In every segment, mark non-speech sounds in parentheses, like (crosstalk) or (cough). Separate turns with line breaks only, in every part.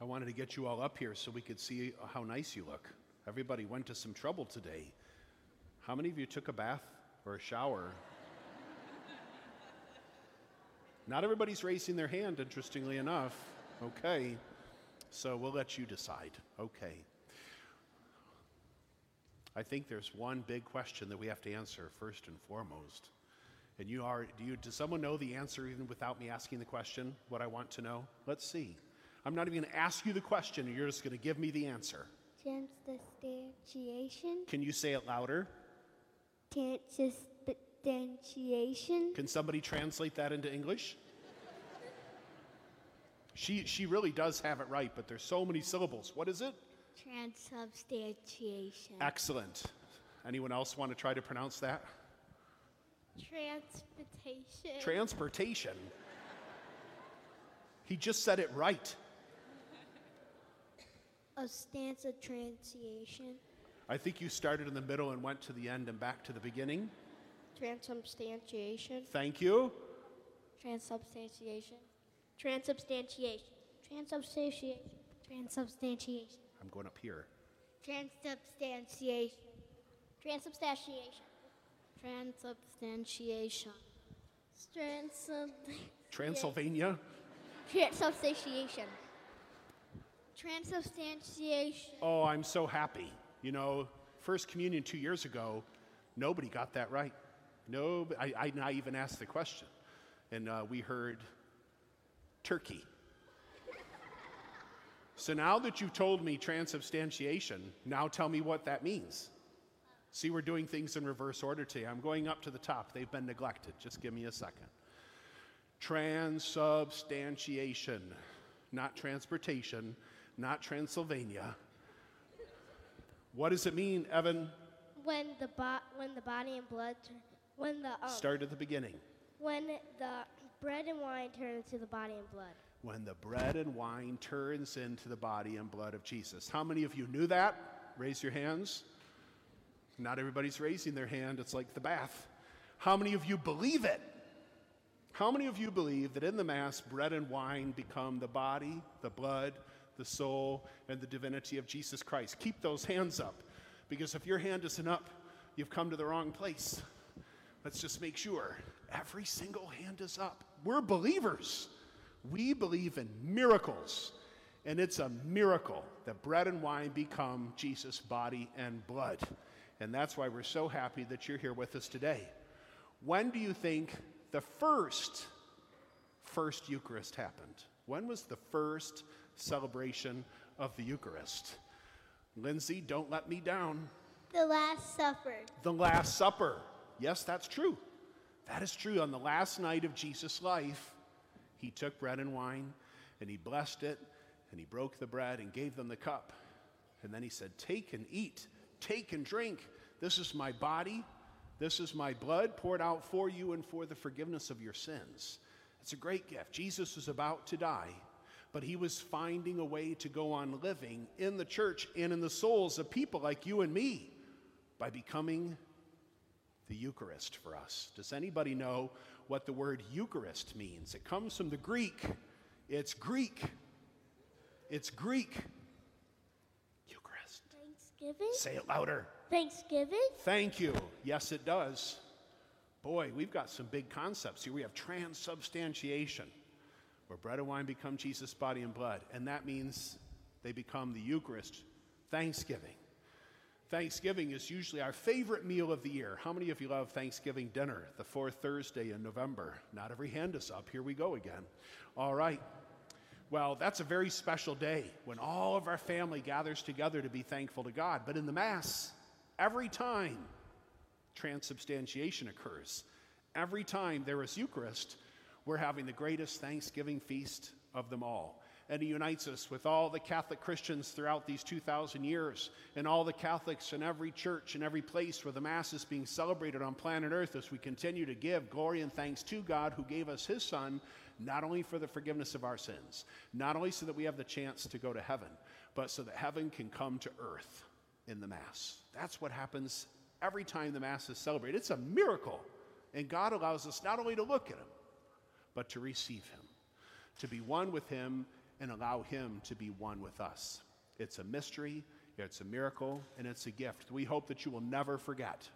I wanted to get you all up here so we could see how nice you look. Everybody went to some trouble today. How many of you took a bath or a shower? Not everybody's raising their hand, interestingly enough. Okay. So we'll let you decide. Okay. I think there's one big question that we have to answer first and foremost. And you are, do you, does someone know the answer even without me asking the question, what I want to know? Let's see. I'm not even going to ask you the question, you're just going to give me the answer.
Transubstantiation.
Can you say it louder?
Transubstantiation.
Can somebody translate that into English? She, she really does have it right, but there's so many syllables. What is it?
Transubstantiation.
Excellent. Anyone else want to try to pronounce that?
Transportation.
Transportation. He just said it right.
A stance of transiation.
I think you started in the middle and went to the end and back to the beginning.
Transubstantiation.
Thank you.
Transubstantiation. Transubstantiation. Transubstantiation. Transubstantiation.
I'm going up here.
Transubstantiation. Transubstantiation. Transubstantiation. Transub-
Transylvania.
Transubstantiation. Transubstantiation.
Oh, I'm so happy. You know, First Communion two years ago, nobody got that right. No, I, I, I even asked the question. And uh, we heard turkey. So now that you've told me transubstantiation, now tell me what that means. See, we're doing things in reverse order today. I'm going up to the top. They've been neglected. Just give me a second. Transubstantiation, not transportation, not Transylvania. What does it mean, Evan?
When the bo- when the body and blood, when the um,
Start at the beginning.
when the bread and wine turn into the body and blood.
When the bread and wine turns into the body and blood of Jesus. How many of you knew that? Raise your hands. Not everybody's raising their hand. It's like the bath. How many of you believe it? How many of you believe that in the Mass, bread and wine become the body, the blood, the soul, and the divinity of Jesus Christ? Keep those hands up, because if your hand isn't up, you've come to the wrong place. Let's just make sure every single hand is up. We're believers. We believe in miracles. And it's a miracle that bread and wine become Jesus' body and blood. And that's why we're so happy that you're here with us today. When do you think the first first Eucharist happened? When was the first celebration of the Eucharist? Lindsay, don't let me down.
The Last Supper.
The Last Supper. Yes, that's true. That is true. On the last night of Jesus' life, he took bread and wine and he blessed it and he broke the bread and gave them the cup. And then he said, Take and eat, take and drink. This is my body. This is my blood poured out for you and for the forgiveness of your sins. It's a great gift. Jesus was about to die, but he was finding a way to go on living in the church and in the souls of people like you and me by becoming the Eucharist for us. Does anybody know what the word Eucharist means? It comes from the Greek. It's Greek. It's Greek. Eucharist.
Thanksgiving.
Say it louder.
Thanksgiving.
Thank you. Yes, it does. Boy, we've got some big concepts here. We have transubstantiation, where bread and wine become Jesus' body and blood, and that means they become the Eucharist. Thanksgiving. Thanksgiving is usually our favorite meal of the year. How many of you love Thanksgiving dinner, the fourth Thursday in November? Not every hand is up. Here we go again. All right. Well, that's a very special day when all of our family gathers together to be thankful to God. But in the Mass, every time transubstantiation occurs, every time there is Eucharist, we're having the greatest Thanksgiving feast of them all. And it unites us with all the Catholic Christians throughout these 2,000 years, and all the Catholics in every church and every place where the Mass is being celebrated on planet Earth as we continue to give glory and thanks to God who gave us His Son, not only for the forgiveness of our sins, not only so that we have the chance to go to heaven, but so that heaven can come to earth in the Mass. That's what happens every time the Mass is celebrated. It's a miracle. And God allows us not only to look at Him, but to receive Him, to be one with Him and allow Him to be one with us. It's a mystery, it's a miracle, and it's a gift. We hope that you will never forget.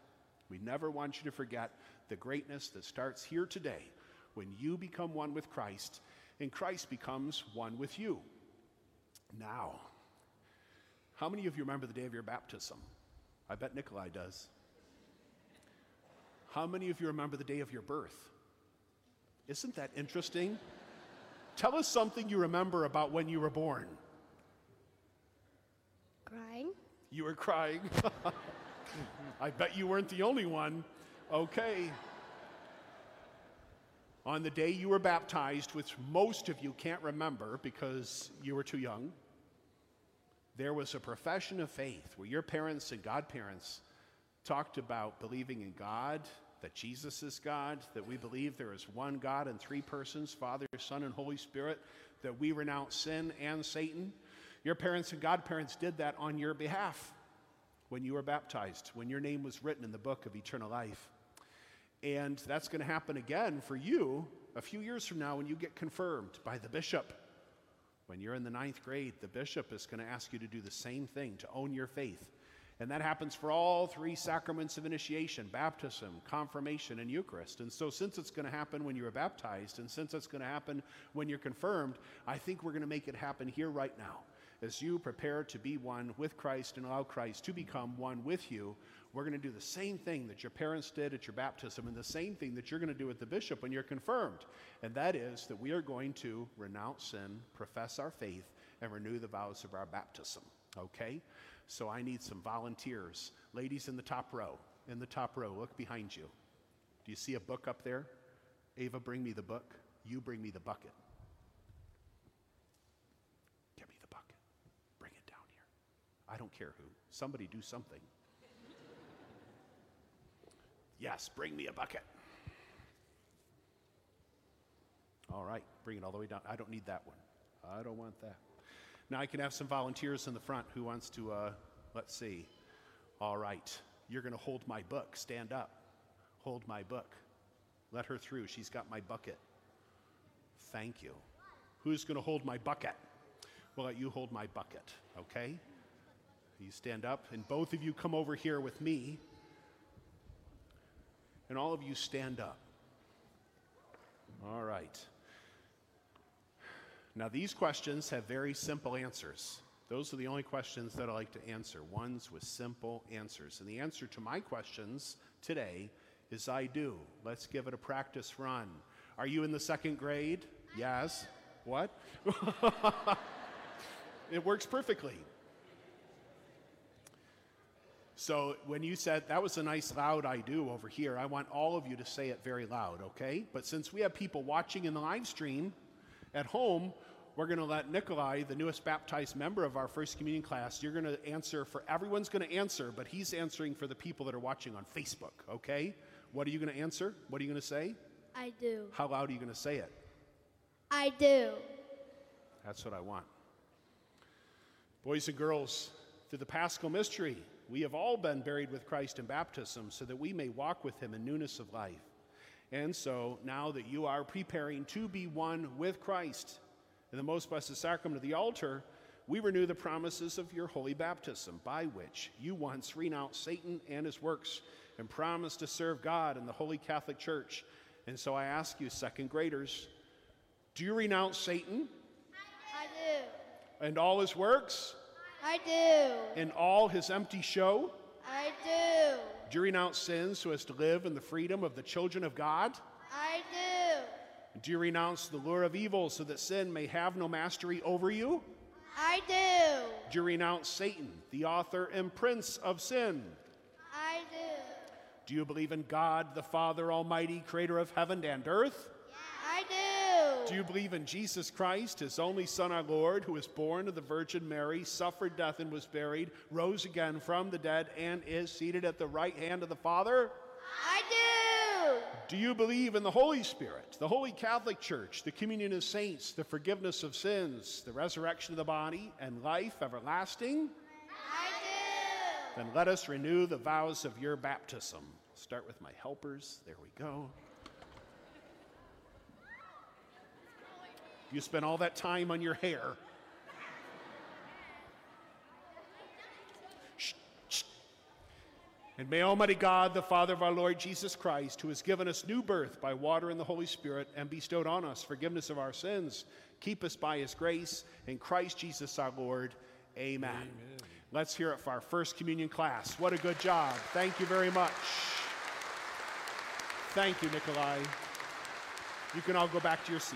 We never want you to forget the greatness that starts here today when you become one with Christ and Christ becomes one with you. Now, how many of you remember the day of your baptism? I bet Nikolai does. How many of you remember the day of your birth? Isn't that interesting? Tell us something you remember about when you were born.
Crying.
You were crying. (laughs) I bet you weren't the only one. Okay. On the day you were baptized, which most of you can't remember because you were too young, there was a profession of faith where your parents and godparents talked about believing in God, that Jesus is God, that we believe there is one God in three persons Father, Son, and Holy Spirit, that we renounce sin and Satan. Your parents and godparents did that on your behalf when you were baptized, when your name was written in the book of eternal life. And that's going to happen again for you a few years from now when you get confirmed by the bishop. When you're in the ninth grade, the bishop is going to ask you to do the same thing, to own your faith. And that happens for all three sacraments of initiation baptism, confirmation, and Eucharist. And so, since it's going to happen when you're baptized, and since it's going to happen when you're confirmed, I think we're going to make it happen here right now. As you prepare to be one with Christ and allow Christ to become one with you, we're going to do the same thing that your parents did at your baptism and the same thing that you're going to do with the bishop when you're confirmed. And that is that we are going to renounce sin, profess our faith, and renew the vows of our baptism. Okay? So I need some volunteers. Ladies in the top row, in the top row, look behind you. Do you see a book up there? Ava, bring me the book. You bring me the bucket. Give me the bucket. Bring it down here. I don't care who. Somebody do something. Yes, bring me a bucket. All right, bring it all the way down. I don't need that one. I don't want that. Now I can have some volunteers in the front who wants to, uh, let's see. All right, you're going to hold my book. Stand up. Hold my book. Let her through. She's got my bucket. Thank you. Who's going to hold my bucket? We'll you hold my bucket, okay? You stand up, and both of you come over here with me and all of you stand up. All right. Now, these questions have very simple answers. Those are the only questions that I like to answer, ones with simple answers. And the answer to my questions today is I do. Let's give it a practice run. Are you in the second grade? Yes. What? (laughs) it works perfectly. So when you said that was a nice loud I do over here, I want all of you to say it very loud, okay? But since we have people watching in the live stream at home, we're going to let Nikolai, the newest baptized member of our First Communion class, you're going to answer for everyone's going to answer, but he's answering for the people that are watching on Facebook, okay? What are you going to answer? What are you going to say?
I do.
How loud are you going to say it?
I do.
That's what I want. Boys and girls, through the Paschal mystery, we have all been buried with Christ in baptism so that we may walk with him in newness of life. And so, now that you are preparing to be one with Christ in the most blessed sacrament of the altar, we renew the promises of your holy baptism, by which you once renounced Satan and his works and promised to serve God in the Holy Catholic Church. And so I ask you, second graders, do you renounce Satan
I do.
and all his works
I do.
and all his empty show?
I do.
Do you renounce sin so as to live in the freedom of the children of God?
I do.
Do you renounce the lure of evil so that sin may have no mastery over you?
I do.
Do you renounce Satan, the author and prince of sin?
I do.
Do you believe in God, the Father Almighty, creator of heaven and earth? Do you believe in Jesus Christ, his only Son, our Lord, who was born of the Virgin Mary, suffered death and was buried, rose again from the dead, and is seated at the right hand of the Father?
I do.
Do you believe in the Holy Spirit, the Holy Catholic Church, the communion of saints, the forgiveness of sins, the resurrection of the body, and life everlasting?
I do.
Then let us renew the vows of your baptism. Start with my helpers. There we go. You spent all that time on your hair. Shh, shh. And may Almighty God, the Father of our Lord Jesus Christ, who has given us new birth by water and the Holy Spirit and bestowed on us forgiveness of our sins, keep us by his grace in Christ Jesus our Lord. Amen. Amen. Let's hear it for our first communion class. What a good job. Thank you very much. Thank you, Nikolai. You can all go back to your seat.